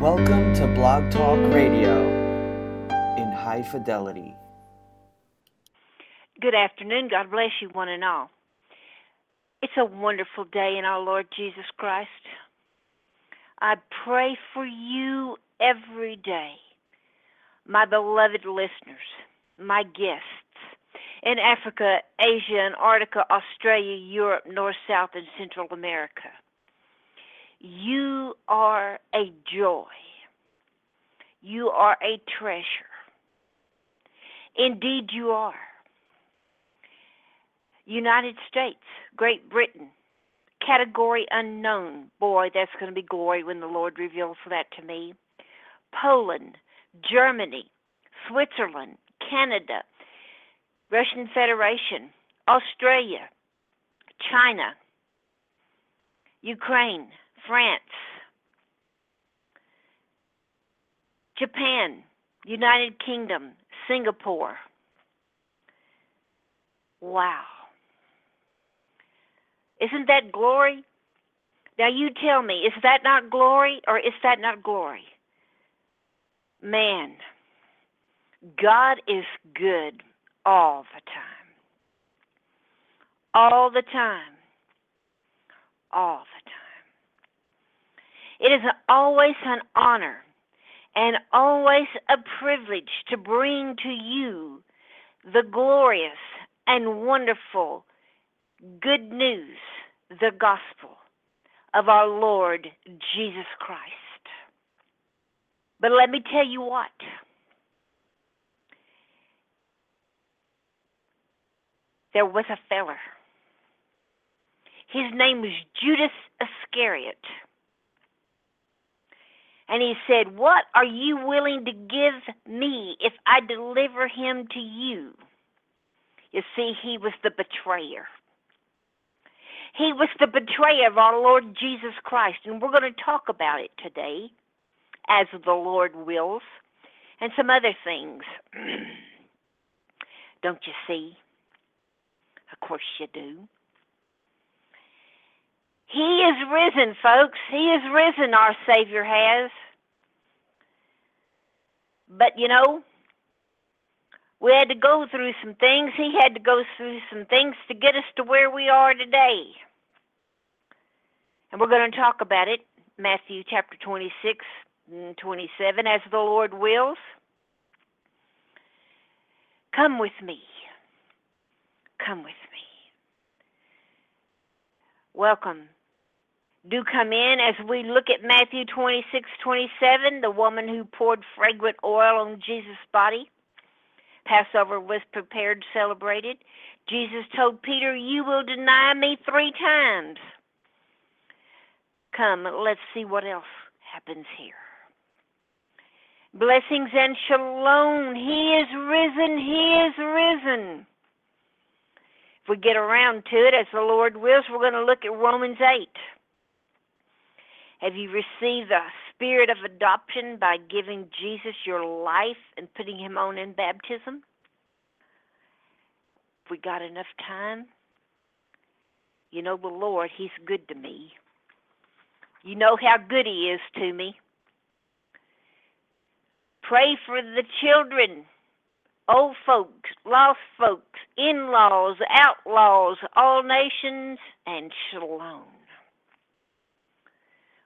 Welcome to Blog Talk Radio in high fidelity. Good afternoon. God bless you, one and all. It's a wonderful day in our Lord Jesus Christ. I pray for you every day, my beloved listeners, my guests in Africa, Asia, Antarctica, Australia, Europe, North, South, and Central America. You are a joy. You are a treasure. Indeed, you are. United States, Great Britain, category unknown. Boy, that's going to be glory when the Lord reveals that to me. Poland, Germany, Switzerland, Canada, Russian Federation, Australia, China, Ukraine, France, Japan, United Kingdom, Singapore. Wow. Isn't that glory? Now you tell me, is that not glory or is that not glory? Man, God is good all the time. All the time. All the time. It is always an honor and always a privilege to bring to you the glorious and wonderful good news, the gospel of our Lord Jesus Christ. But let me tell you what. There was a feller. His name was Judas Iscariot. And he said, What are you willing to give me if I deliver him to you? You see, he was the betrayer. He was the betrayer of our Lord Jesus Christ. And we're going to talk about it today, as the Lord wills, and some other things. Don't you see? Of course you do. He is risen, folks. He is risen, our Savior has. But you know, we had to go through some things. He had to go through some things to get us to where we are today. And we're going to talk about it. Matthew chapter 26 and 27, as the Lord wills. Come with me. Come with me. Welcome do come in as we look at Matthew 26, 27, the woman who poured fragrant oil on Jesus' body. Passover was prepared, celebrated. Jesus told Peter, You will deny me three times. Come, let's see what else happens here. Blessings and shalom. He is risen. He is risen. If we get around to it, as the Lord wills, we're going to look at Romans 8. Have you received the spirit of adoption by giving Jesus your life and putting him on in baptism? If we got enough time, you know the Lord, he's good to me. You know how good he is to me. Pray for the children, old folks, lost folks, in laws, outlaws, all nations, and shalom.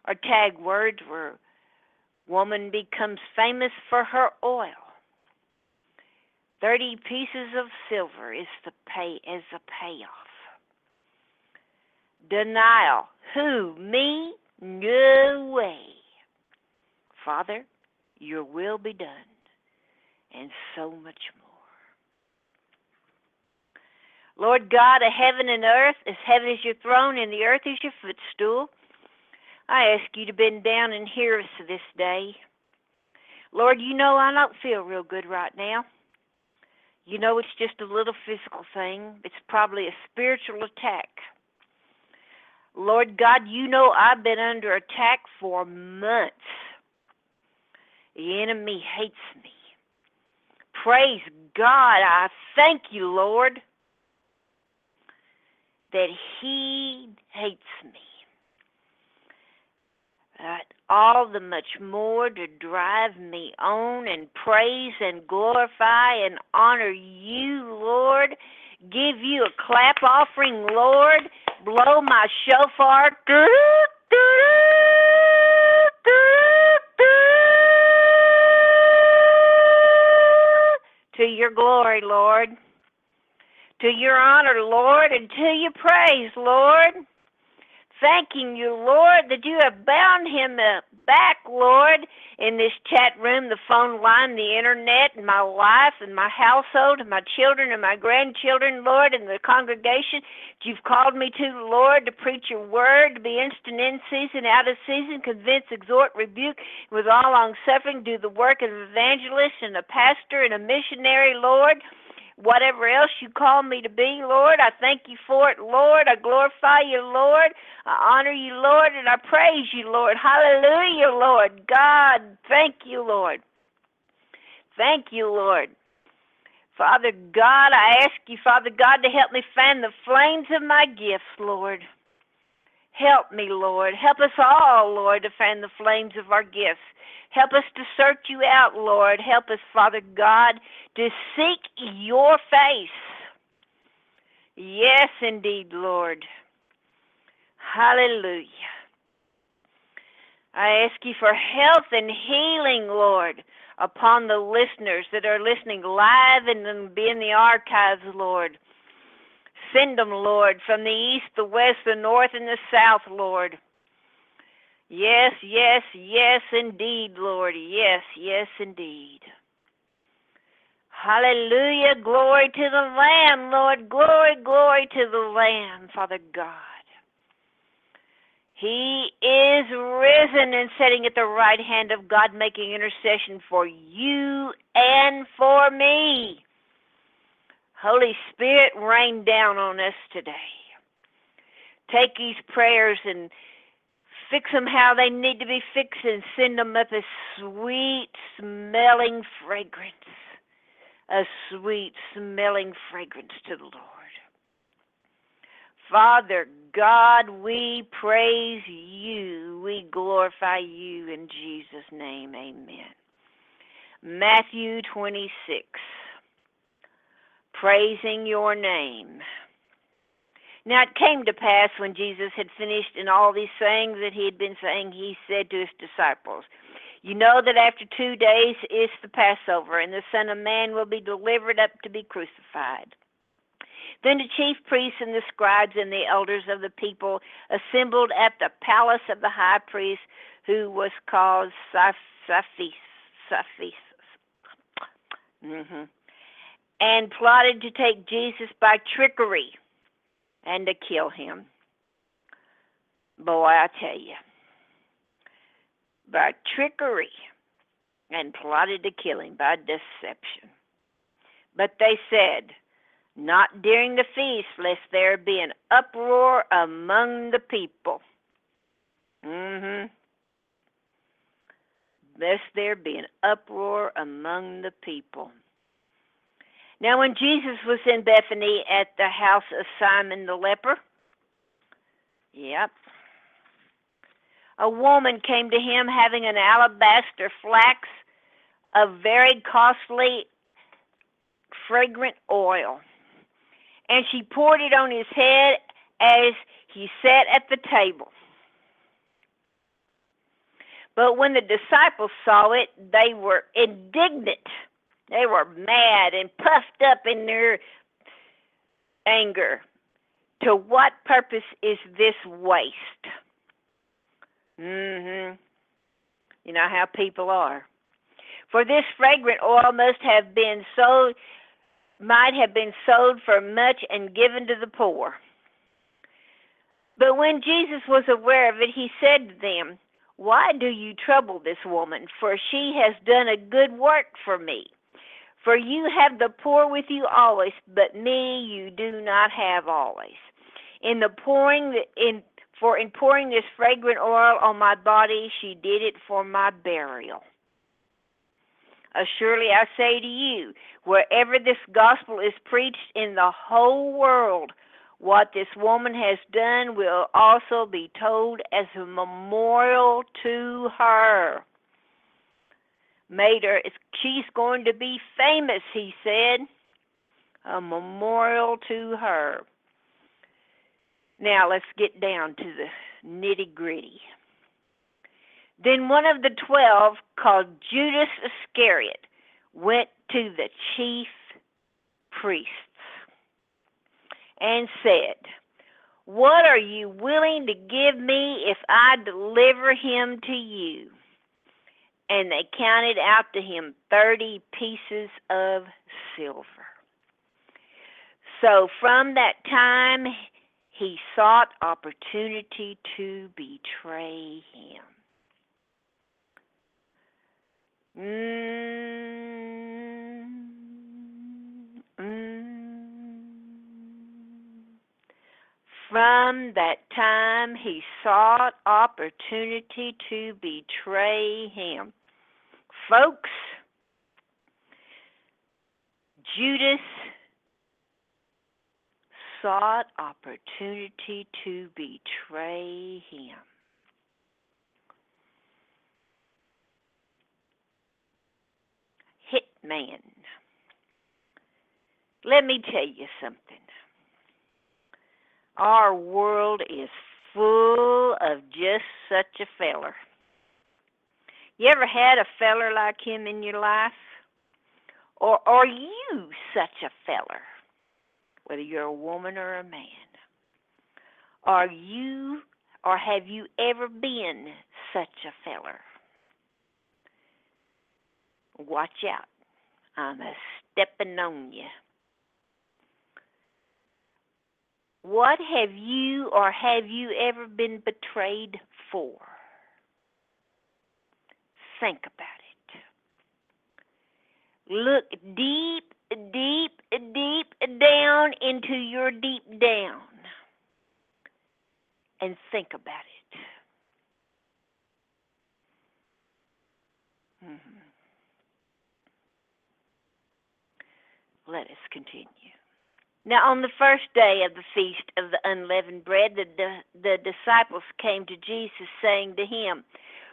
Our tag words were Woman becomes famous for her oil. Thirty pieces of silver is the pay as a payoff. Denial. Who? Me? No way. Father, your will be done, and so much more. Lord God of heaven and earth, as heaven is your throne and the earth is your footstool, I ask you to bend down and hear us this day. Lord, you know I don't feel real good right now. You know it's just a little physical thing. It's probably a spiritual attack. Lord God, you know I've been under attack for months. The enemy hates me. Praise God. I thank you, Lord, that he hates me. All the much more to drive me on and praise and glorify and honor you, Lord. Give you a clap offering, Lord. Blow my shofar. To your glory, Lord. To your honor, Lord, and to your praise, Lord thanking you, Lord, that you have bound him back, Lord, in this chat room, the phone line, the internet, and my life, and my household, and my children, and my grandchildren, Lord, and the congregation that you've called me to, Lord, to preach your word, to be instant in season, out of season, convince, exhort, rebuke, with all long suffering, do the work of an evangelist and a pastor and a missionary, Lord whatever else you call me to be, Lord. I thank you for it, Lord. I glorify you, Lord. I honor you, Lord, and I praise you, Lord. Hallelujah, Lord. God, thank you, Lord. Thank you, Lord. Father God, I ask you, Father God, to help me fan the flames of my gifts, Lord. Help me, Lord. Help us all, Lord, to fan the flames of our gifts. Help us to search you out, Lord. Help us, Father God, to seek your face. Yes, indeed, Lord. Hallelujah. I ask you for health and healing, Lord, upon the listeners that are listening live and be in the archives, Lord. Send them, Lord, from the east, the west, the north, and the south, Lord. Yes, yes, yes, indeed, Lord. Yes, yes, indeed. Hallelujah. Glory to the Lamb, Lord. Glory, glory to the Lamb, Father God. He is risen and sitting at the right hand of God, making intercession for you and for me. Holy Spirit, rain down on us today. Take these prayers and fix them how they need to be fixed and send them up a sweet smelling fragrance. A sweet smelling fragrance to the Lord. Father God, we praise you. We glorify you in Jesus' name. Amen. Matthew 26 praising your name. Now it came to pass when Jesus had finished in all these sayings that he had been saying, he said to his disciples, You know that after two days is the Passover, and the Son of Man will be delivered up to be crucified. Then the chief priests and the scribes and the elders of the people assembled at the palace of the high priest, who was called Saphis. Saphis. Mm-hmm and plotted to take Jesus by trickery and to kill him. Boy, I tell you, by trickery and plotted to kill him by deception. But they said, Not during the feast, lest there be an uproar among the people. Mm-hmm. Lest there be an uproar among the people. Now, when Jesus was in Bethany at the house of Simon the leper, yep, a woman came to him having an alabaster flax of very costly, fragrant oil. And she poured it on his head as he sat at the table. But when the disciples saw it, they were indignant they were mad and puffed up in their anger. To what purpose is this waste? Mhm. You know how people are. For this fragrant oil must have been sold might have been sold for much and given to the poor. But when Jesus was aware of it, he said to them, Why do you trouble this woman? For she has done a good work for me. For you have the poor with you always, but me you do not have always. In the pouring in for in pouring this fragrant oil on my body, she did it for my burial. Assuredly I say to you, wherever this gospel is preached in the whole world, What this woman has done will also be told as a memorial to her. Made her, she's going to be famous, he said. A memorial to her. Now let's get down to the nitty gritty. Then one of the twelve, called Judas Iscariot, went to the chief priests and said, What are you willing to give me if I deliver him to you? And they counted out to him thirty pieces of silver. So from that time, he sought opportunity to betray him. Mm, mm. From that time, he sought opportunity to betray him. Folks, Judas sought opportunity to betray him. Hitman. Let me tell you something. Our world is full of just such a feller. You ever had a feller like him in your life? Or are you such a feller? whether you're a woman or a man. Are you or have you ever been such a feller? Watch out. I'm a stepping on you. What have you or have you ever been betrayed for? Think about it. Look deep deep, deep down into your deep down and think about it. Mm-hmm. Let us continue. Now, on the first day of the feast of the unleavened bread, the, the, the disciples came to Jesus, saying to him,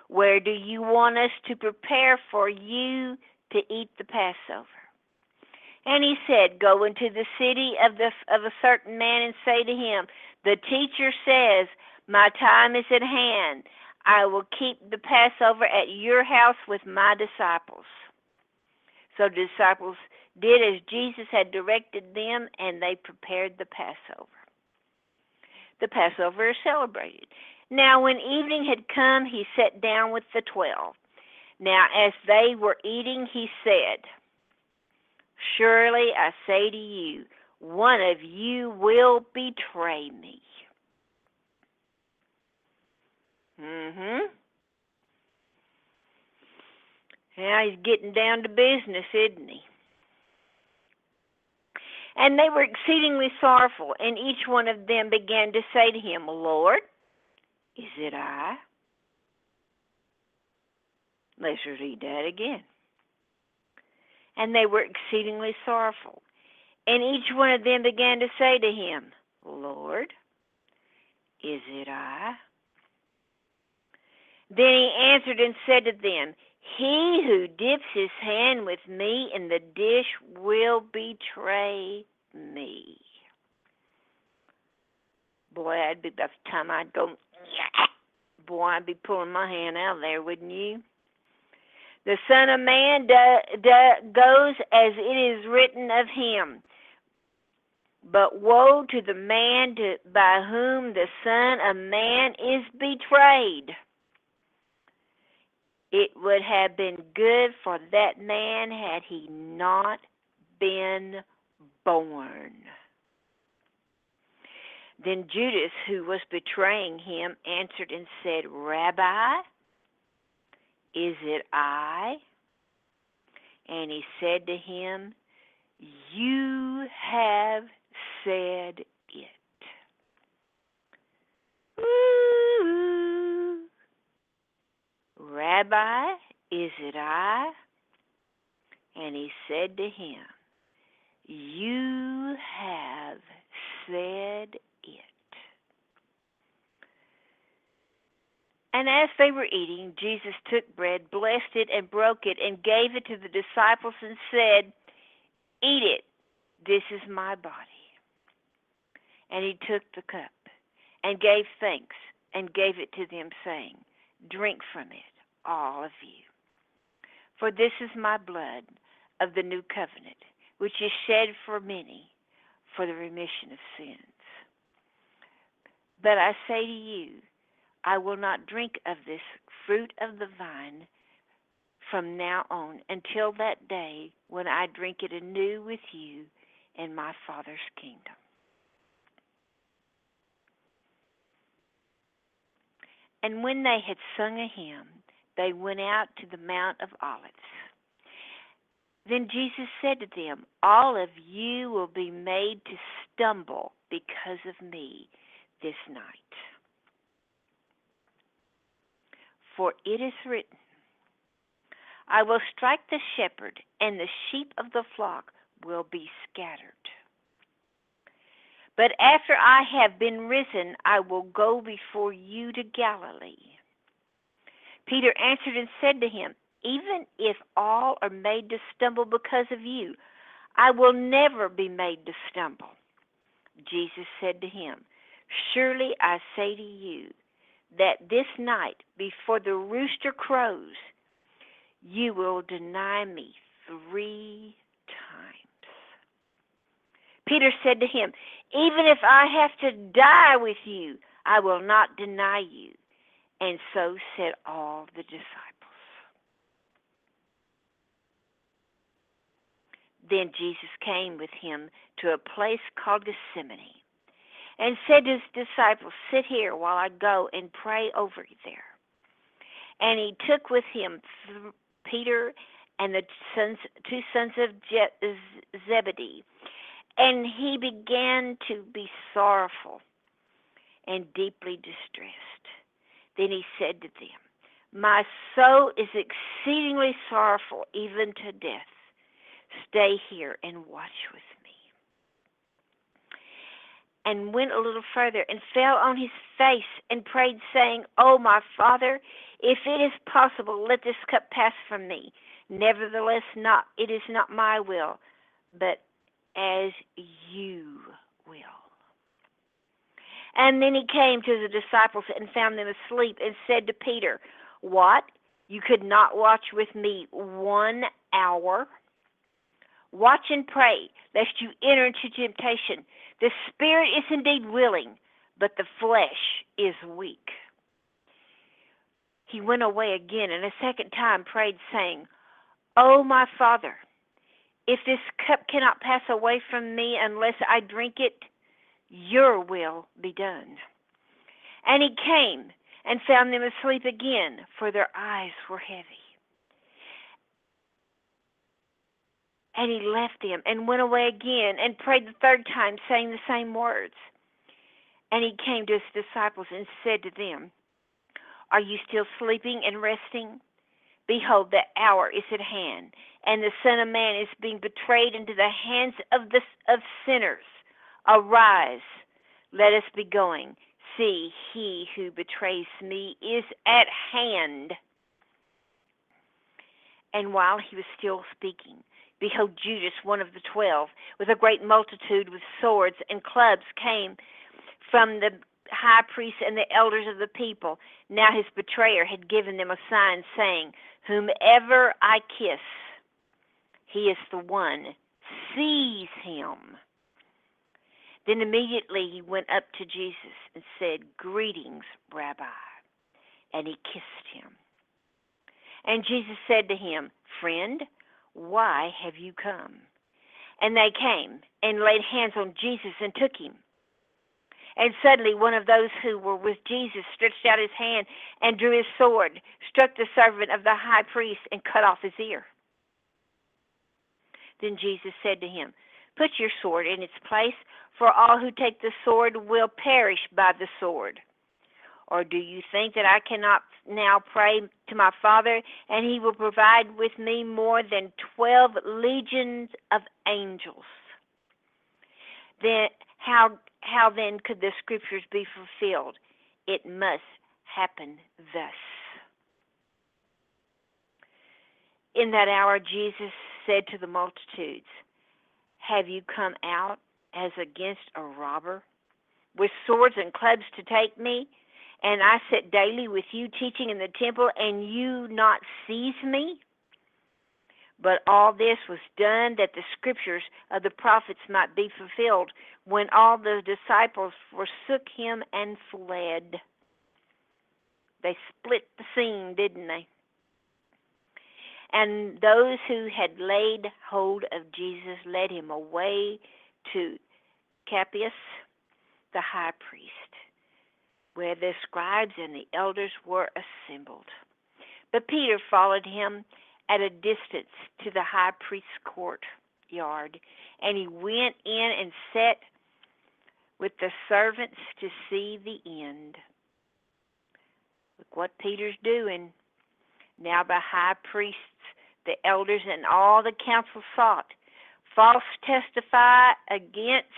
Where do you want us to prepare for you to eat the Passover? And he said, Go into the city of the of a certain man and say to him, The teacher says, My time is at hand. I will keep the Passover at your house with my disciples. So the disciples did as Jesus had directed them, and they prepared the Passover. The Passover is celebrated. Now, when evening had come, he sat down with the twelve. Now, as they were eating, he said, Surely I say to you, one of you will betray me. Mm-hmm. Now he's getting down to business, isn't he? And they were exceedingly sorrowful, and each one of them began to say to him, Lord, is it I? Let's read that again and they were exceedingly sorrowful. And each one of them began to say to him, Lord, is it I? Then he answered and said to them, He who dips his hand with me in the dish will betray me. Boy, I'd be about the time I'd go, yeah. Boy, I'd be pulling my hand out of there, wouldn't you? The Son of Man do, do, goes as it is written of him. But woe to the man to, by whom the Son of Man is betrayed. It would have been good for that man had he not been born. Then Judas, who was betraying him, answered and said, Rabbi, is it I? And he said to him, You have said it. Ooh. Rabbi, is it I? And he said to him, You have said it. And as they were eating, Jesus took bread, blessed it, and broke it, and gave it to the disciples, and said, Eat it, this is my body. And he took the cup, and gave thanks, and gave it to them, saying, Drink from it, all of you. For this is my blood of the new covenant, which is shed for many for the remission of sins. But I say to you, I will not drink of this fruit of the vine from now on until that day when I drink it anew with you in my Father's kingdom. And when they had sung a hymn, they went out to the Mount of Olives. Then Jesus said to them, All of you will be made to stumble because of me this night. For it is written, I will strike the shepherd, and the sheep of the flock will be scattered. But after I have been risen, I will go before you to Galilee. Peter answered and said to him, even if all are made to stumble because of you, I will never be made to stumble. Jesus said to him, Surely I say to you that this night, before the rooster crows, you will deny me three times. Peter said to him, Even if I have to die with you, I will not deny you. And so said all the disciples. Then Jesus came with him to a place called Gethsemane and said to his disciples, Sit here while I go and pray over there. And he took with him Peter and the sons, two sons of Je- Zebedee, and he began to be sorrowful and deeply distressed. Then he said to them, My soul is exceedingly sorrowful, even to death Stay here and watch with me. And went a little further and fell on his face and prayed, saying, Oh, my Father, if it is possible, let this cup pass from me. Nevertheless, not it is not my will, but as you will. And then he came to the disciples and found them asleep and said to Peter, What? You could not watch with me one hour? Watch and pray, lest you enter into temptation. The spirit is indeed willing, but the flesh is weak. He went away again and a second time prayed, saying, O oh, my Father, if this cup cannot pass away from me unless I drink it, your will be done. And he came and found them asleep again, for their eyes were heavy. And he left them and went away again and prayed the third time, saying the same words. And he came to his disciples and said to them, Are you still sleeping and resting? Behold, the hour is at hand, and the Son of Man is being betrayed into the hands of the of sinners. Arise, let us be going. See, he who betrays me is at hand. And while he was still speaking, Behold, Judas, one of the twelve, with a great multitude with swords and clubs, came from the high priest and the elders of the people. Now his betrayer had given them a sign, saying, Whomever I kiss, he is the one. Seize him. Then immediately he went up to Jesus and said, Greetings, Rabbi. And he kissed him. And Jesus said to him, Friend, why have you come? And they came and laid hands on Jesus and took him. And suddenly one of those who were with Jesus stretched out his hand and drew his sword, struck the servant of the high priest, and cut off his ear. Then Jesus said to him, Put your sword in its place, for all who take the sword will perish by the sword. Or do you think that I cannot now pray to my Father, and he will provide with me more than 12 legions of angels? Then how how then could the scriptures be fulfilled? It must happen thus. In that hour, Jesus said to the multitudes, Have you come out as against a robber with swords and clubs to take me? And I sit daily with you teaching in the temple, and you not seize me? But all this was done that the scriptures of the prophets might be fulfilled, when all the disciples forsook him and fled. They split the scene, didn't they? And those who had laid hold of Jesus led him away to Caiaphas, the high priest, where the scribes and the elders were assembled. But Peter followed him at a distance to the high priest's courtyard, and he went in and sat with the servants to see the end. Look what Peter's doing. Now the high priests, the elders, and all the council sought false testify against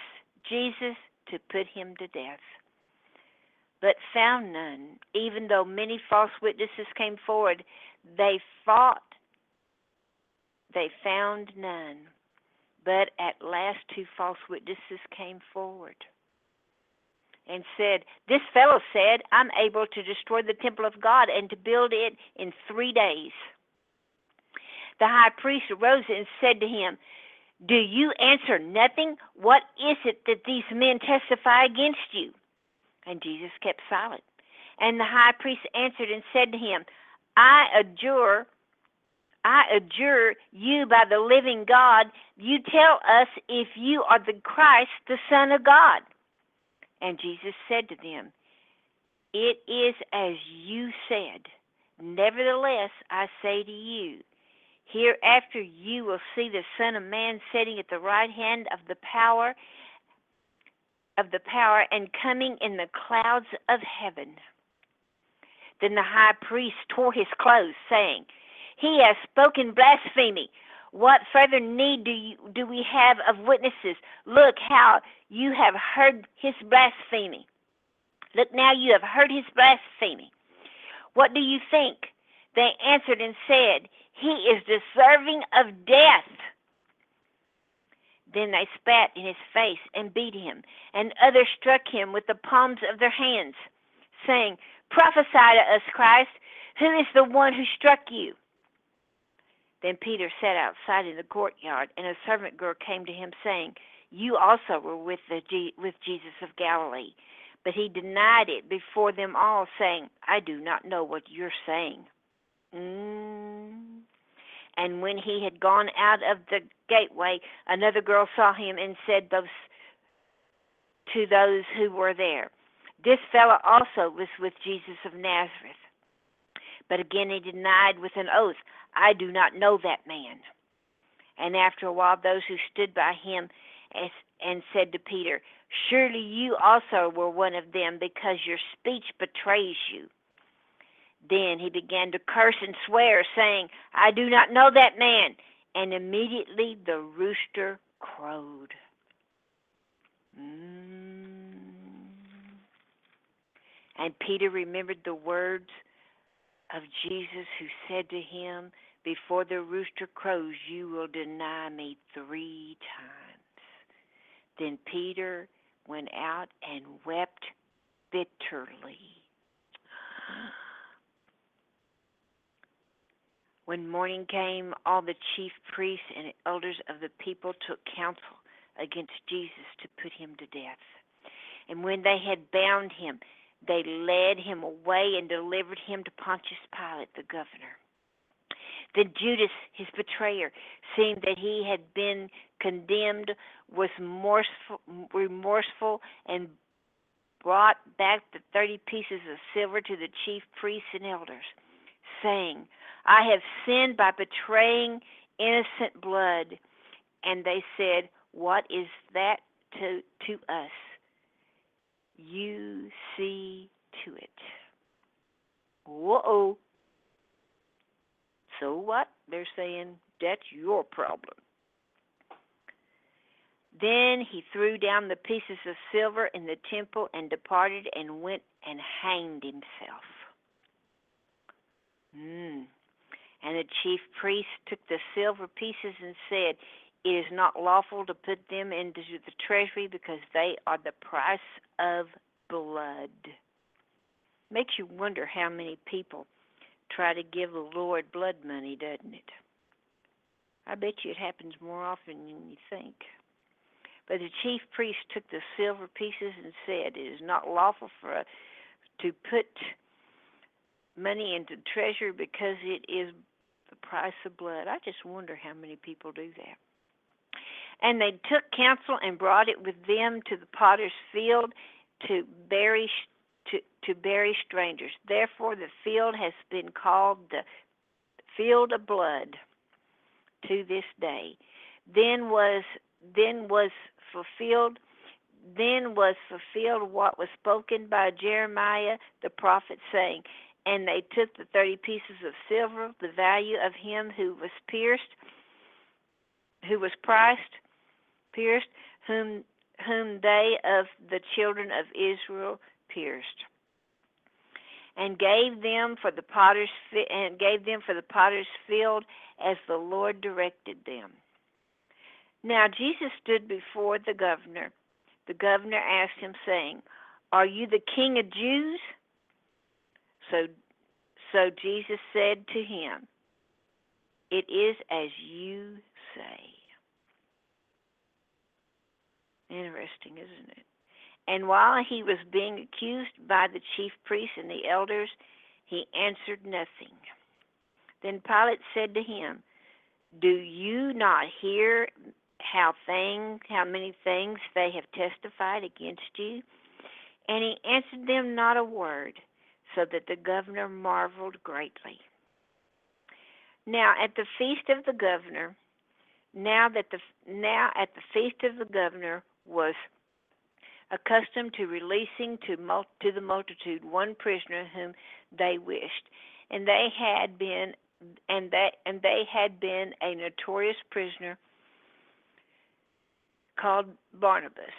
Jesus to put him to death, but found none. Even though many false witnesses came forward, they fought they found none. But at last two false witnesses came forward and said, This fellow said, I'm able to destroy the temple of God and to build it in three days. The high priest arose and said to him, Do you answer nothing? What is it that these men testify against you? And Jesus kept silent. And the high priest answered and said to him, I adjure I adjure you by the living God, you tell us if you are the Christ, the Son of God. And Jesus said to them, It is as you said. Nevertheless, I say to you, hereafter you will see the Son of Man sitting at the right hand of the power of the power and coming in the clouds of heaven. Then the high priest tore his clothes, saying, he has spoken blasphemy. What further need do you, do we have of witnesses? Look how you have heard his blasphemy. Look now you have heard his blasphemy. What do you think? They answered and said, He is deserving of death. Then they spat in his face and beat him, and others struck him with the palms of their hands, saying, Prophesy to us, Christ, who is the one who struck you? Then Peter sat outside in the courtyard, and a servant girl came to him, saying, You also were with, the, with Jesus of Galilee. But he denied it before them all, saying, I do not know what you're saying. Mm. And when he had gone out of the gateway, another girl saw him and said those to those who were there, This fellow also was with Jesus of Nazareth. But again he denied with an oath, I do not know that man. And after a while, those who stood by him and said to Peter, Surely you also were one of them, because your speech betrays you. Then he began to curse and swear, saying, I do not know that man. And immediately the rooster crowed. Mm. And Peter remembered the words of Jesus who said to him, Before the rooster crows, you will deny me three times. Then Peter went out and wept bitterly. When morning came, all the chief priests and elders of the people took counsel against Jesus to put him to death. And when they had bound him, they led him away and delivered him to Pontius Pilate, the governor. Then Judas, his betrayer, seeing that he had been condemned, was remorseful and brought back the thirty pieces of silver to the chief priests and elders, saying, I have sinned by betraying innocent blood. And they said, What is that to, to us? You see to it. Whoa. So what? They're saying that's your problem. Then he threw down the pieces of silver in the temple and departed and went and hanged himself. Mm. And the chief priest took the silver pieces and said, It is not lawful to put them into the treasury because they are the price of blood. Makes you wonder how many people try to give the Lord blood money, doesn't it? I bet you it happens more often than you think. But the chief priest took the silver pieces and said, It is not lawful for us to put money into treasury because it is price of blood. I just wonder how many people do that. And they took counsel and brought it with them to the potter's field to bury to, to bury strangers. Therefore the field has been called the field of blood to this day. Then was then was fulfilled then was fulfilled what was spoken by Jeremiah the prophet, saying, And they took the thirty pieces of silver, the value of him who was pierced, who was priced, pierced, whom whom they of the children of Israel pierced, and gave them for the potter's and gave them for the potter's field as the Lord directed them. Now Jesus stood before the governor. The governor asked him, saying, Are you the king of Jews? So, so Jesus said to him, It is as you say. Interesting, isn't it? And while he was being accused by the chief priests and the elders, he answered nothing. Then Pilate said to him, Do you not hear how things, how many things they have testified against you? And he answered them not a word, so that the governor marveled greatly. Now at the feast of the governor, now that the now at the feast of the governor was accustomed to releasing to mul- to the multitude one prisoner whom they wished, and they had been and that and they had been a notorious prisoner called Barabbas.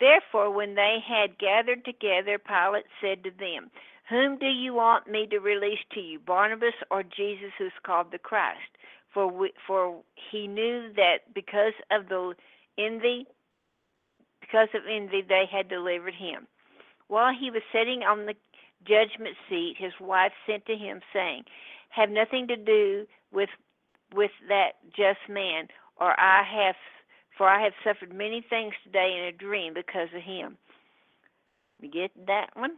Therefore, when they had gathered together, Pilate said to them, Whom do you want me to release to you, Barabbas or Jesus, who is called the Christ? For we, for he knew that because of the envy, because of envy, they had delivered him. While he was sitting on the judgment seat, his wife sent to him, saying, "Have nothing to do with with that just man, or I have for I have suffered many things today in a dream because of him. You get that one?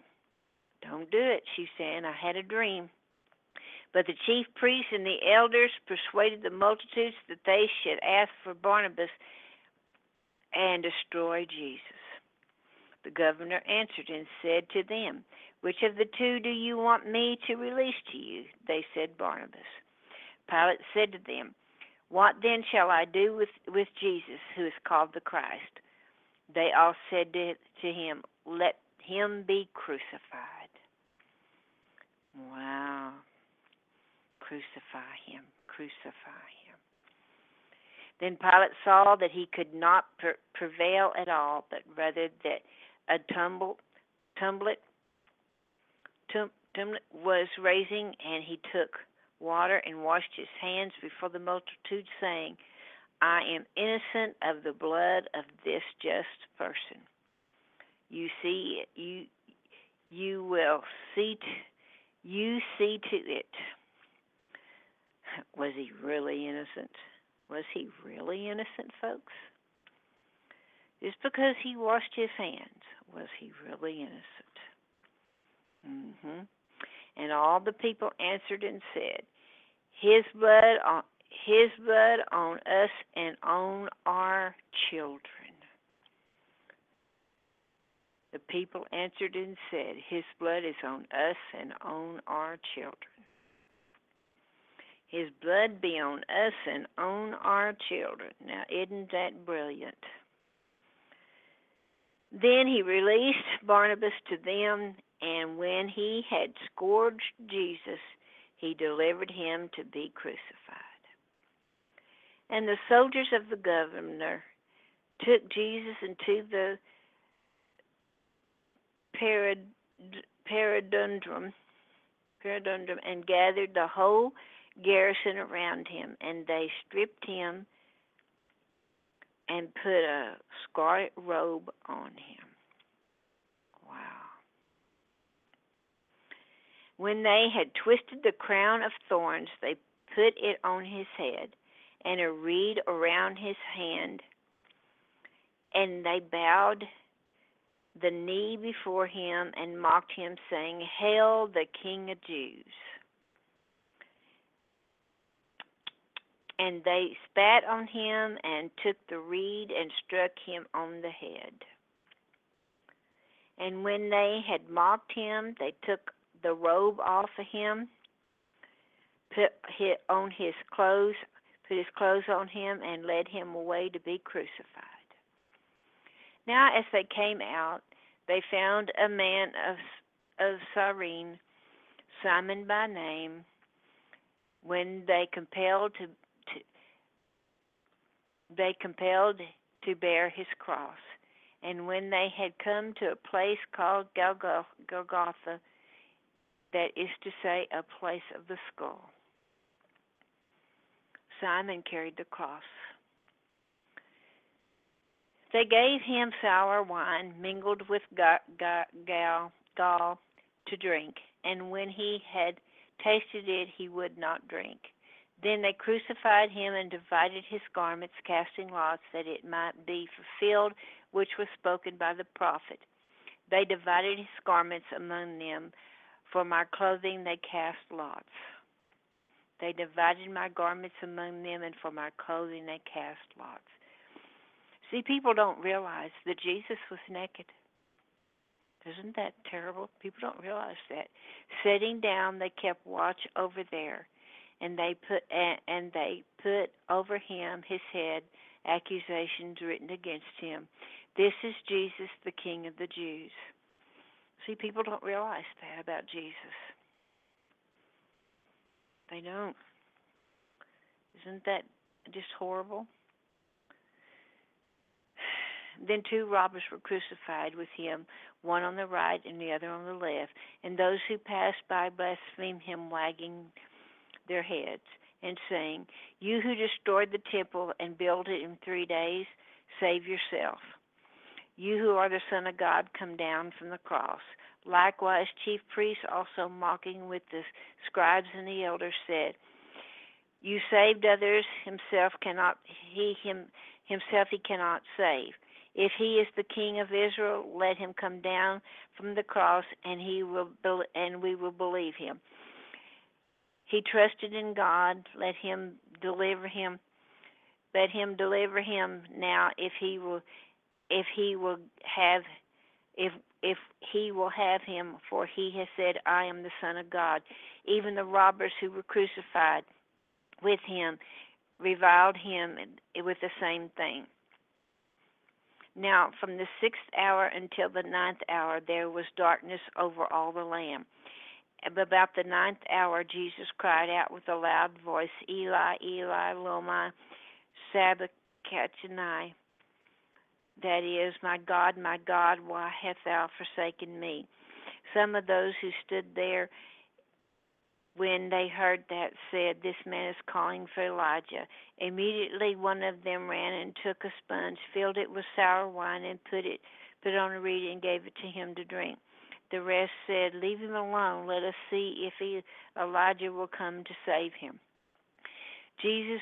Don't do it, she said. I had a dream. But the chief priests and the elders persuaded the multitudes that they should ask for Barabbas and destroy Jesus. The governor answered and said to them, Which of the two do you want me to release to you? They said, Barabbas. Pilate said to them, what then shall I do with, with Jesus, who is called the Christ? They all said to, to him, Let him be crucified. Wow. Crucify him, crucify him. Then Pilate saw that he could not per- prevail at all, but rather that a tumble, tumblet, tum, tumblet was raising, and he took water and washed his hands before the multitude, saying, I am innocent of the blood of this just person. You see, you you will see you see to it. Was he really innocent? Was he really innocent, folks? Just because he washed his hands, was he really innocent? Mhm. And all the people answered and said, His blood on his blood on us and on our children. The people answered and said, His blood is on us and on our children. His blood be on us and on our children. Now, isn't that brilliant? Then he released Barabbas to them, and when he had scourged Jesus, he delivered him to be crucified. And the soldiers of the governor took Jesus into the paradundrum, paradundrum and gathered the whole garrison around him, and they stripped him and put a scarlet robe on him. Wow. When they had twisted the crown of thorns, they put it on his head and a reed around his hand, and they bowed the knee before him and mocked him, saying, Hail the King of Jews! And they spat on him and took the reed and struck him on the head. And when they had mocked him, they took the robe off of him, put on his clothes, put his clothes on him, and led him away to be crucified. Now, as they came out, they found a man of of Cyrene, Simon by name. When they compelled to, to they compelled to bear his cross, and when they had come to a place called Golgotha, that is to say, a place of the skull, Simon carried the cross. They gave him sour wine mingled with gall, to drink, and when he had tasted it, he would not drink. Then they crucified him and divided his garments, casting lots that it might be fulfilled which was spoken by the prophet. They divided his garments among them. For my clothing they cast lots. They divided my garments among them, and for my clothing they cast lots. See, people don't realize that Jesus was naked. Isn't that terrible? People don't realize that. Sitting down, they kept watch over there, and they put and they put over him his head accusations written against him. This is Jesus, the King of the Jews. See, people don't realize that about Jesus. They don't. Isn't that just horrible? Then two robbers were crucified with him, one on the right and the other on the left. And those who passed by blasphemed him, wagging their heads and saying, You who destroyed the temple and built it in three days, save yourself. You who are the Son of God, come down from the cross. Likewise, chief priests also mocking with the scribes and the elders said, You saved others, himself cannot he him himself he cannot save. If he is the king of Israel, let him come down from the cross, and he will and we will believe him. He trusted in God. Let him deliver him. Let him deliver him now, if he will, if he will have, if if he will have him, for he has said, I am the Son of God. Even the robbers who were crucified with him reviled him with the same thing. Now, from the sixth hour until the ninth hour, there was darkness over all the land. About the ninth hour, Jesus cried out with a loud voice, Eli, Eli, loma sabachthani. That is, my God, my God, why hast thou forsaken me? Some of those who stood there when they heard that said, This man is calling for Elijah. Immediately one of them ran and took a sponge, filled it with sour wine, and put it put on a reed and gave it to him to drink. The rest said, Leave him alone. Let us see if he, Elijah will come to save him. Jesus,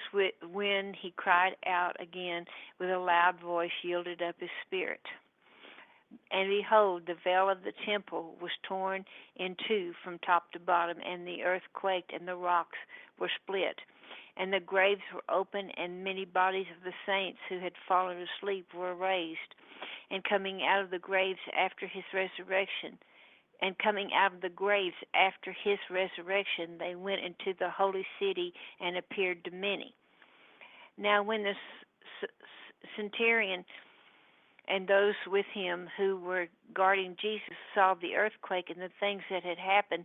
when he cried out again with a loud voice, yielded up his spirit. And behold, the veil of the temple was torn in two from top to bottom, and the earth quaked, and the rocks were split. And the graves were opened, and many bodies of the saints who had fallen asleep were raised. And coming out of the graves after his resurrection, and coming out of the graves after his resurrection, they went into the holy city and appeared to many. Now, when the centurion and those with him who were guarding Jesus saw the earthquake and the things that had happened,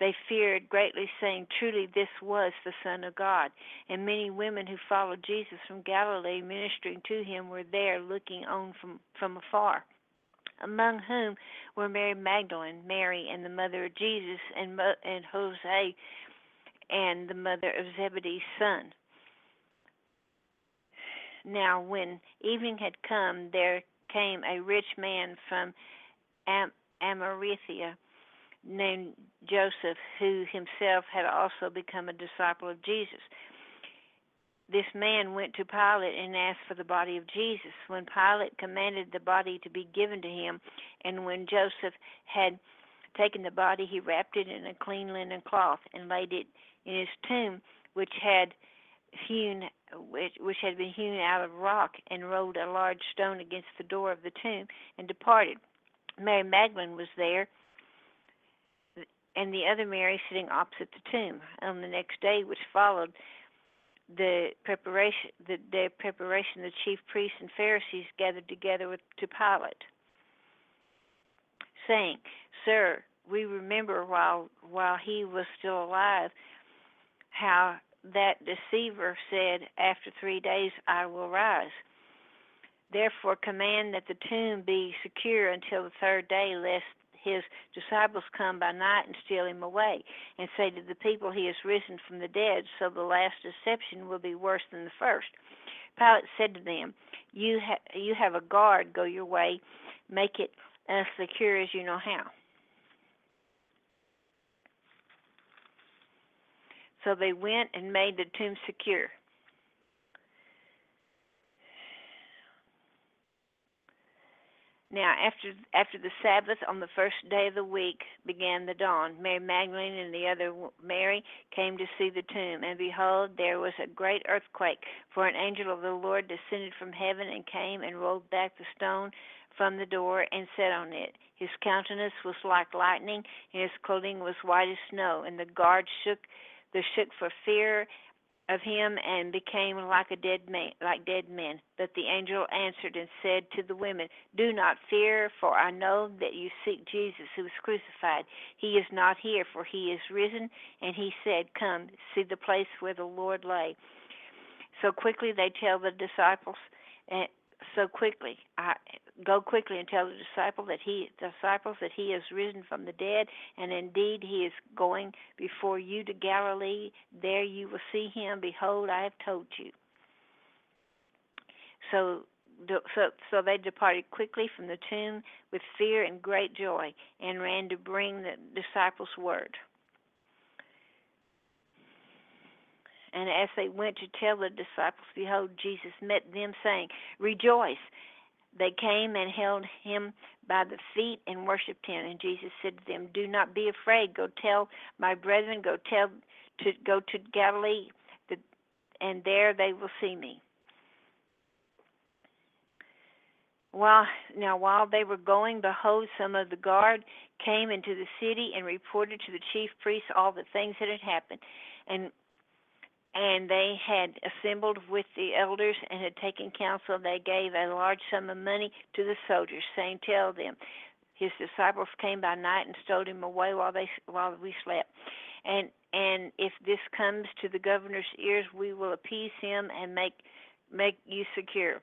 they feared greatly, saying, Truly, this was the Son of God. And many women who followed Jesus from Galilee, ministering to him, were there looking on from, from afar. Among whom were Mary Magdalene, Mary, and the mother of Jesus, and, and Jose, and the mother of Zebedee's son. Now, when evening had come, there came a rich man from Am- Arimathea named Joseph, who himself had also become a disciple of Jesus. This man went to Pilate and asked for the body of Jesus. When Pilate commanded the body to be given to him, and when Joseph had taken the body, he wrapped it in a clean linen cloth and laid it in his tomb, which had hewn which, which had been hewn out of rock, and rolled a large stone against the door of the tomb, and departed. Mary Magdalene was there, and the other Mary sitting opposite the tomb. On the next day, which followed the preparation, the day of preparation, the chief priests and Pharisees gathered together with, to Pilate, saying, "Sir, we remember while while he was still alive, how that deceiver said, After three days I will rise. Therefore, command that the tomb be secure until the third day, lest his disciples come by night and steal him away, and say to the people, He has risen from the dead, so the last deception will be worse than the first. Pilate said to them, You, ha- you have a guard, go your way, make it as secure as you know how. So they went and made the tomb secure. Now, after after the Sabbath on the first day of the week began the dawn. Mary Magdalene and the other Mary came to see the tomb, and behold, there was a great earthquake. For an angel of the Lord descended from heaven and came and rolled back the stone from the door and sat on it. His countenance was like lightning, and his clothing was white as snow. And the guards shook, they shook for fear of him and became like a dead man like dead men. But the angel answered and said to the women do not fear for i know that you seek jesus who was crucified. He is not here for he is risen. And he said come see the place where the lord lay. So quickly they tell the disciples and so quickly I, go quickly and tell the disciple that he disciples that he is risen from the dead and indeed he is going before you to Galilee. There you will see him. Behold I have told you. So so so they departed quickly from the tomb with fear and great joy and ran to bring the disciples word. And as they went to tell the disciples behold Jesus met them saying rejoice they came and held him by the feet and worshipped him. And Jesus said to them, Do not be afraid. Go tell my brethren, go tell to go to Galilee, and there they will see me. While now while they were going, behold, some of the guard came into the city and reported to the chief priests all the things that had happened. And and they had assembled with the elders and had taken counsel. They gave a large sum of money to the soldiers, saying, "Tell them, his disciples came by night and stole him away while they while we slept. And and if this comes to the governor's ears, we will appease him and make make you secure."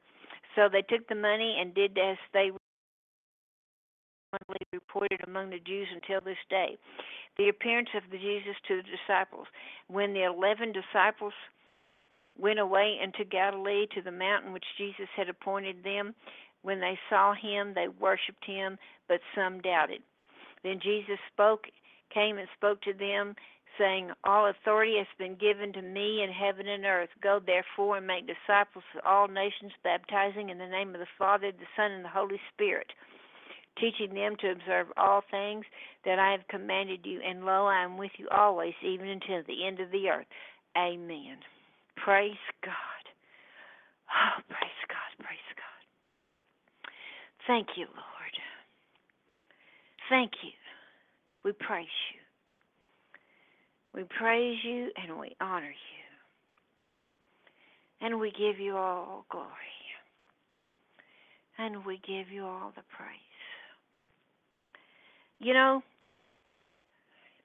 So they took the money and did as they reported among the Jews until this day. The appearance of the Jesus to the disciples. When the eleven disciples went away into Galilee to the mountain which Jesus had appointed them, when they saw him, they worshipped him, but some doubted. Then Jesus spoke, came and spoke to them, saying, All authority has been given to me in heaven and earth. Go therefore and make disciples of all nations, baptizing in the name of the Father, the Son, and the Holy Spirit teaching them to observe all things that I have commanded you. And lo, I am with you always, even until the end of the earth. Amen. Praise God. Oh, praise God, praise God. Thank you, Lord. Thank you. We praise you. We praise you and we honor you. And we give you all glory. And we give you all the praise. You know,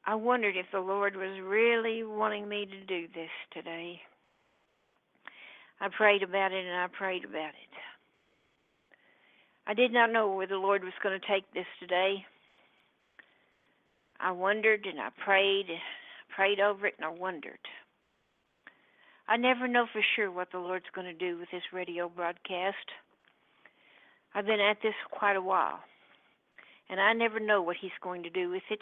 I wondered if the Lord was really wanting me to do this today. I prayed about it and I prayed about it. I did not know where the Lord was going to take this today. I wondered and I prayed, prayed over it and I wondered. I never know for sure what the Lord's going to do with this radio broadcast. I've been at this quite a while, and I never know what He's going to do with it.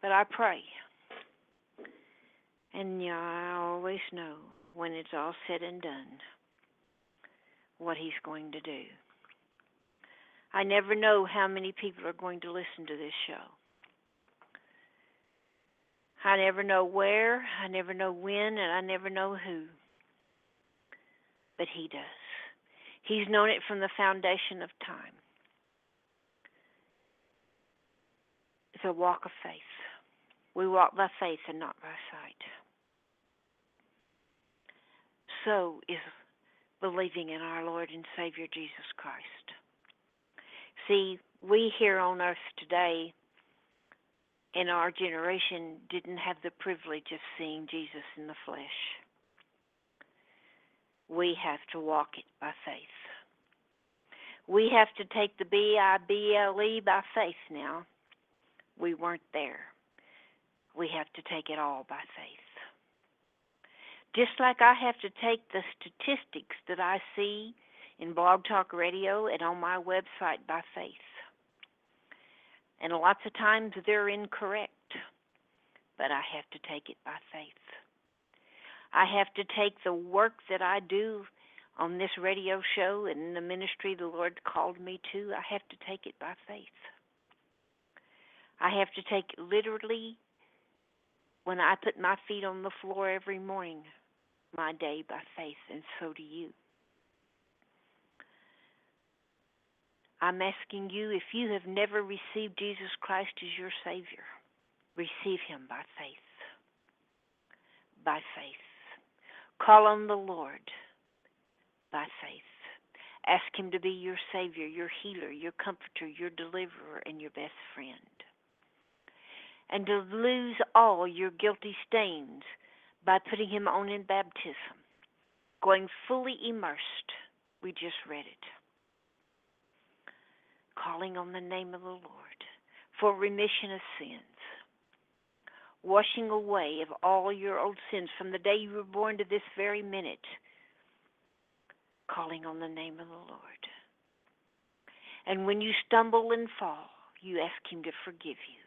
But I pray. And yeah, I always know when it's all said and done what He's going to do. I never know how many people are going to listen to this show. I never know where, I never know when, and I never know who. But He does. He's known it from the foundation of time. It's a walk of faith. We walk by faith and not by sight. So is believing in our Lord and Savior Jesus Christ. See, we here on earth today in our generation didn't have the privilege of seeing Jesus in the flesh. We have to walk it by faith. We have to take the B I B L E by faith now. We weren't there. We have to take it all by faith. Just like I have to take the statistics that I see in Blog Talk Radio and on my website by faith. And lots of times they're incorrect, but I have to take it by faith. I have to take the work that I do on this radio show and the ministry the Lord called me to, I have to take it by faith. I have to take literally when I put my feet on the floor every morning, my day by faith, and so do you. I'm asking you if you have never received Jesus Christ as your Savior, receive Him by faith. By faith. Call on the Lord by faith. Ask Him to be your Savior, your healer, your comforter, your deliverer, and your best friend. And to lose all your guilty stains by putting Him on in baptism, going fully immersed. We just read it calling on the name of the Lord for remission of sins, washing away of all your old sins from the day you were born to this very minute, calling on the name of the Lord. And when you stumble and fall, you ask Him to forgive you,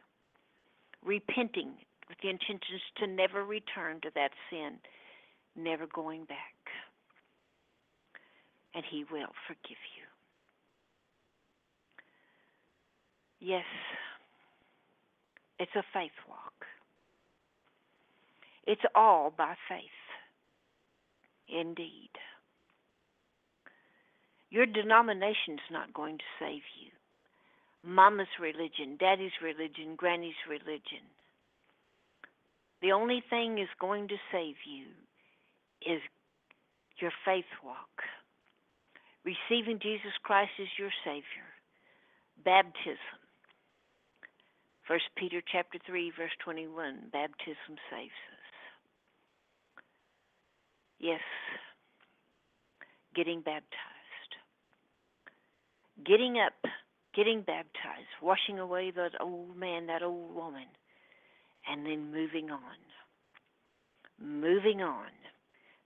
repenting with the intentions to never return to that sin, never going back. And He will forgive you. Yes, it's a faith walk. It's all by faith. Indeed. Your denomination's not going to save you. Mama's religion, daddy's religion, granny's religion. The only thing is going to save you is your faith walk. Receiving Jesus Christ as your Savior. Baptism. First Peter chapter 3 verse 21, baptism saves us. Yes, getting baptized. Getting up, getting baptized, washing away that old man, that old woman, and then moving on. Moving on,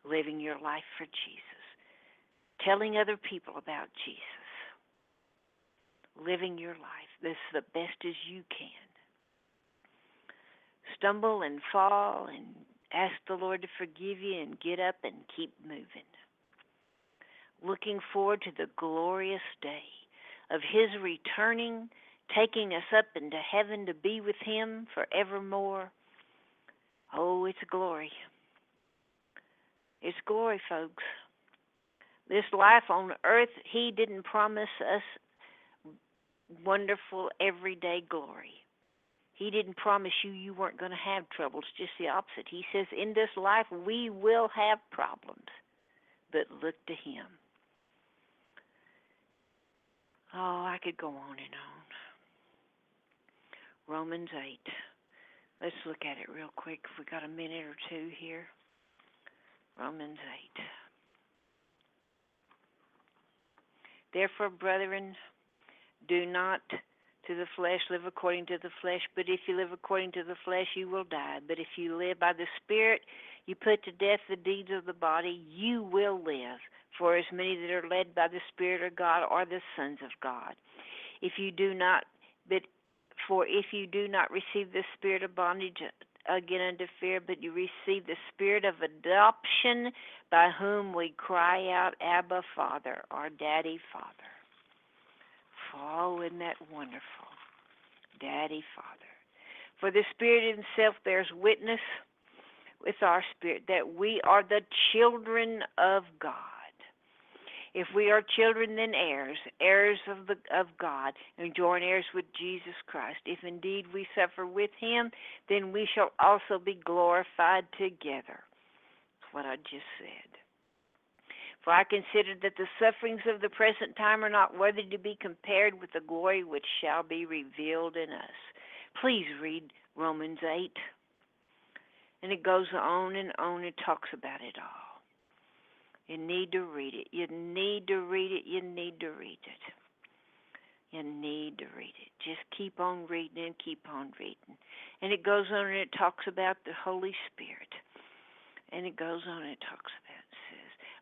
living your life for Jesus. Telling other people about Jesus. Living your life this the best as you can stumble and fall and ask the Lord to forgive you and get up and keep moving. Looking forward to the glorious day of His returning, taking us up into heaven to be with Him forevermore. Oh, it's glory. It's glory, folks. This life on earth, He didn't promise us wonderful everyday glory. He didn't promise you you weren't going to have troubles, just the opposite. He says, in this life, we will have problems, but look to Him. Oh, I could go on and on. Romans 8. Let's look at it real quick if we got a minute or two here. Romans 8. Therefore, brethren, do not to the flesh live according to the flesh, but if you live according to the flesh, you will die. But if you live by the Spirit, you put to death the deeds of the body, you will live. For as many that are led by the Spirit of God are the sons of God. If you do not, but for if you do not receive the spirit of bondage again unto fear, but you receive the spirit of adoption by whom we cry out, Abba, Father, our Daddy, Father. Oh, isn't that wonderful? Daddy, Father. For the Spirit Himself bears witness with our spirit that we are the children of God. If we are children, then heirs, heirs of the of God, and joint heirs with Jesus Christ. If indeed we suffer with Him, then we shall also be glorified together. That's what I just said. For I consider that the sufferings of the present time are not worthy to be compared with the glory which shall be revealed in us. Please read Romans 8. And it goes on and on and talks about it all. You need to read it. You need to read it. You need to read it. You need to read it. Just keep on reading and keep on reading. And it goes on and it talks about the Holy Spirit. And it goes on and it talks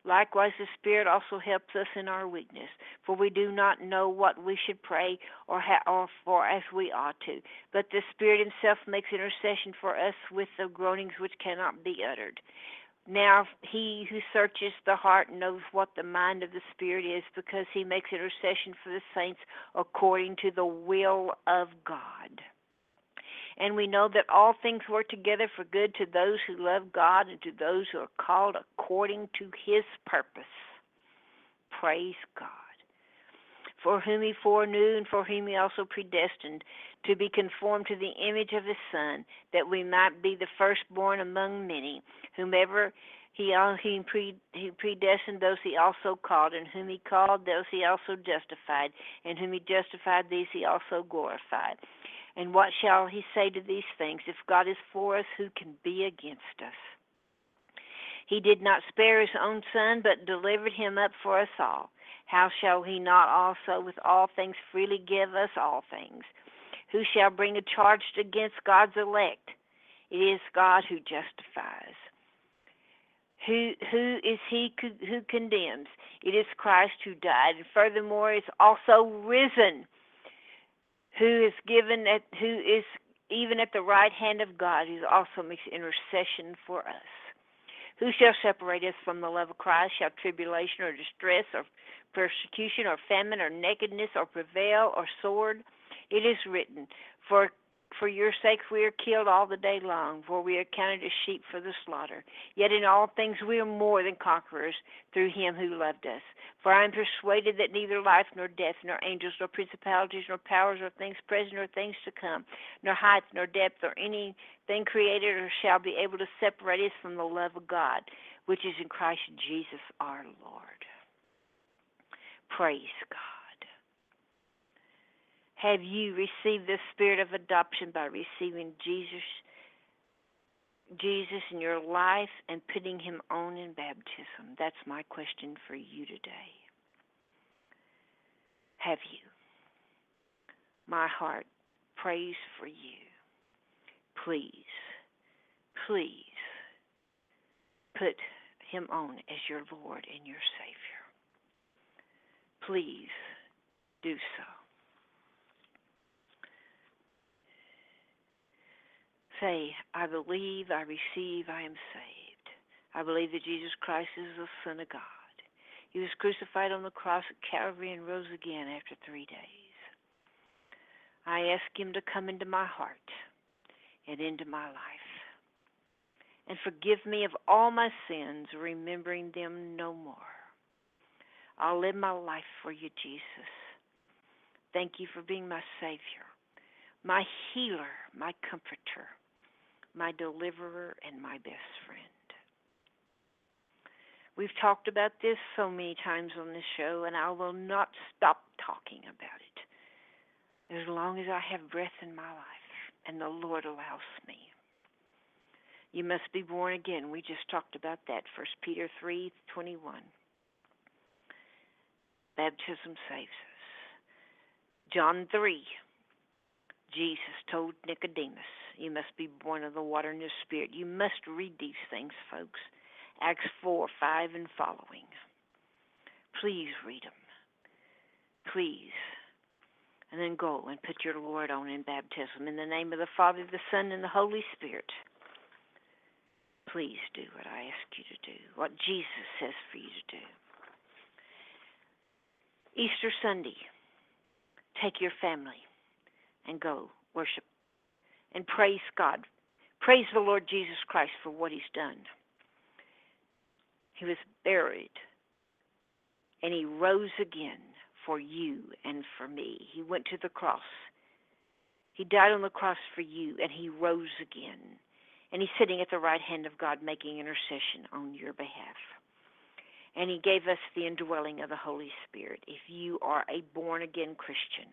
Likewise, the Spirit also helps us in our weakness, for we do not know what we should pray or, ha- or for as we ought to. But the Spirit Himself makes intercession for us with the groanings which cannot be uttered. Now, He who searches the heart knows what the mind of the Spirit is, because He makes intercession for the saints according to the will of God. And we know that all things work together for good to those who love God and to those who are called according to his purpose. Praise God. For whom he foreknew and for whom he also predestined to be conformed to the image of his Son, that we might be the firstborn among many. Whomever he, uh, he, pre, he predestined, those he also called, and whom he called, those he also justified, and whom he justified, these he also glorified. And what shall he say to these things? If God is for us, who can be against us? He did not spare his own son, but delivered him up for us all. How shall he not also with all things freely give us all things? Who shall bring a charge against God's elect? It is God who justifies. Who who is he who condemns? It is Christ who died, and furthermore is also risen who is given at who is even at the right hand of God, who also makes intercession for us. Who shall separate us from the love of Christ? Shall tribulation or distress or persecution or famine or nakedness or prevail or sword? It is written, For for your sake we are killed all the day long, for we are counted as sheep for the slaughter. Yet in all things we are more than conquerors through him who loved us. For I am persuaded that neither life nor death, nor angels, nor principalities, nor powers, nor things present, nor things to come, nor height, nor depth, or anything created, or shall be able to separate us from the love of God, which is in Christ Jesus our Lord. Praise God. Have you received the spirit of adoption by receiving Jesus Jesus in your life and putting him on in baptism? That's my question for you today. Have you? My heart prays for you. Please, please put him on as your Lord and your Savior. Please do so. Say, I believe, I receive, I am saved. I believe that Jesus Christ is the Son of God. He was crucified on the cross at Calvary and rose again after three days. I ask Him to come into my heart and into my life and forgive me of all my sins, remembering them no more. I'll live my life for you, Jesus. Thank you for being my Savior, my healer, my comforter my deliverer, and my best friend. We've talked about this so many times on this show, and I will not stop talking about it as long as I have breath in my life. and the Lord allows me. You must be born again. We just talked about that. First Peter three twenty one. Baptism saves us. John three. Jesus told Nicodemus, You must be born of the water and the Spirit. You must read these things, folks. Acts 4, 5, and following. Please read them. Please. And then go and put your Lord on in baptism in the name of the Father, the Son, and the Holy Spirit. Please do what I ask you to do, what Jesus says for you to do. Easter Sunday, take your family and go worship and praise God. Praise the Lord Jesus Christ for what He's done. He was buried and He rose again for you and for me. He went to the cross. He died on the cross for you and He rose again. And He's sitting at the right hand of God making intercession on your behalf. And He gave us the indwelling of the Holy Spirit. If you are a born again Christian,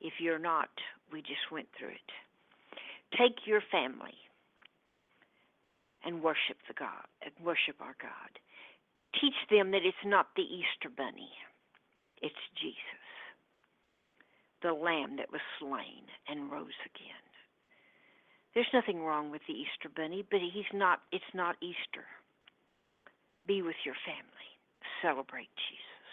if you're not, we just went through it. Take your family and worship the God, and worship our God. Teach them that it's not the Easter bunny. It's Jesus, the lamb that was slain and rose again. There's nothing wrong with the Easter bunny, but he's not it's not Easter. Be with your family. Celebrate Jesus.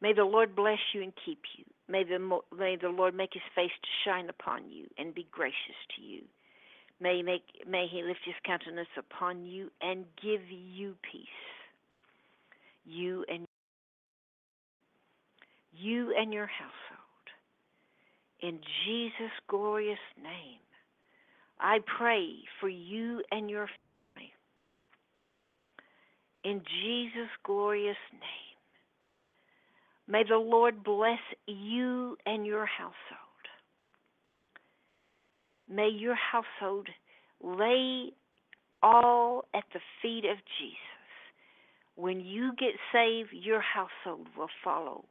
May the Lord bless you and keep you. May the, may the Lord make his face to shine upon you and be gracious to you. May, make, may he lift his countenance upon you and give you peace. You and you and your household. In Jesus' glorious name, I pray for you and your family. In Jesus' glorious name. May the Lord bless you and your household. May your household lay all at the feet of Jesus. When you get saved, your household will follow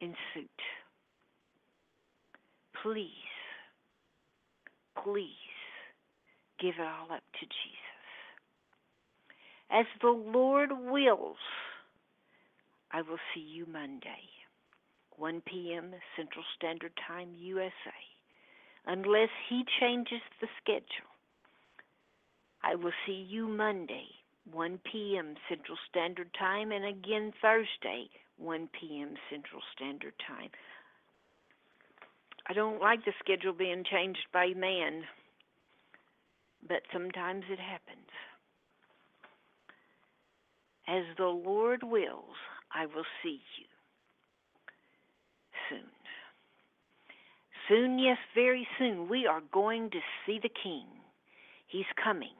in suit. Please, please give it all up to Jesus. As the Lord wills, I will see you Monday, 1 p.m. Central Standard Time, USA. Unless He changes the schedule, I will see you Monday, 1 p.m. Central Standard Time, and again Thursday, 1 p.m. Central Standard Time. I don't like the schedule being changed by man, but sometimes it happens. As the Lord wills, I will see you soon. Soon, yes, very soon, we are going to see the King. He's coming.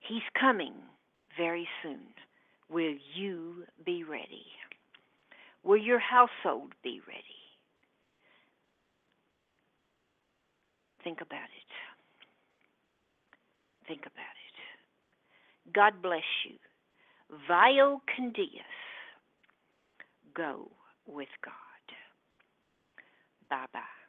He's coming very soon. Will you be ready? Will your household be ready? Think about it. Think about it. God bless you. Vio Candias go with God. Bye bye.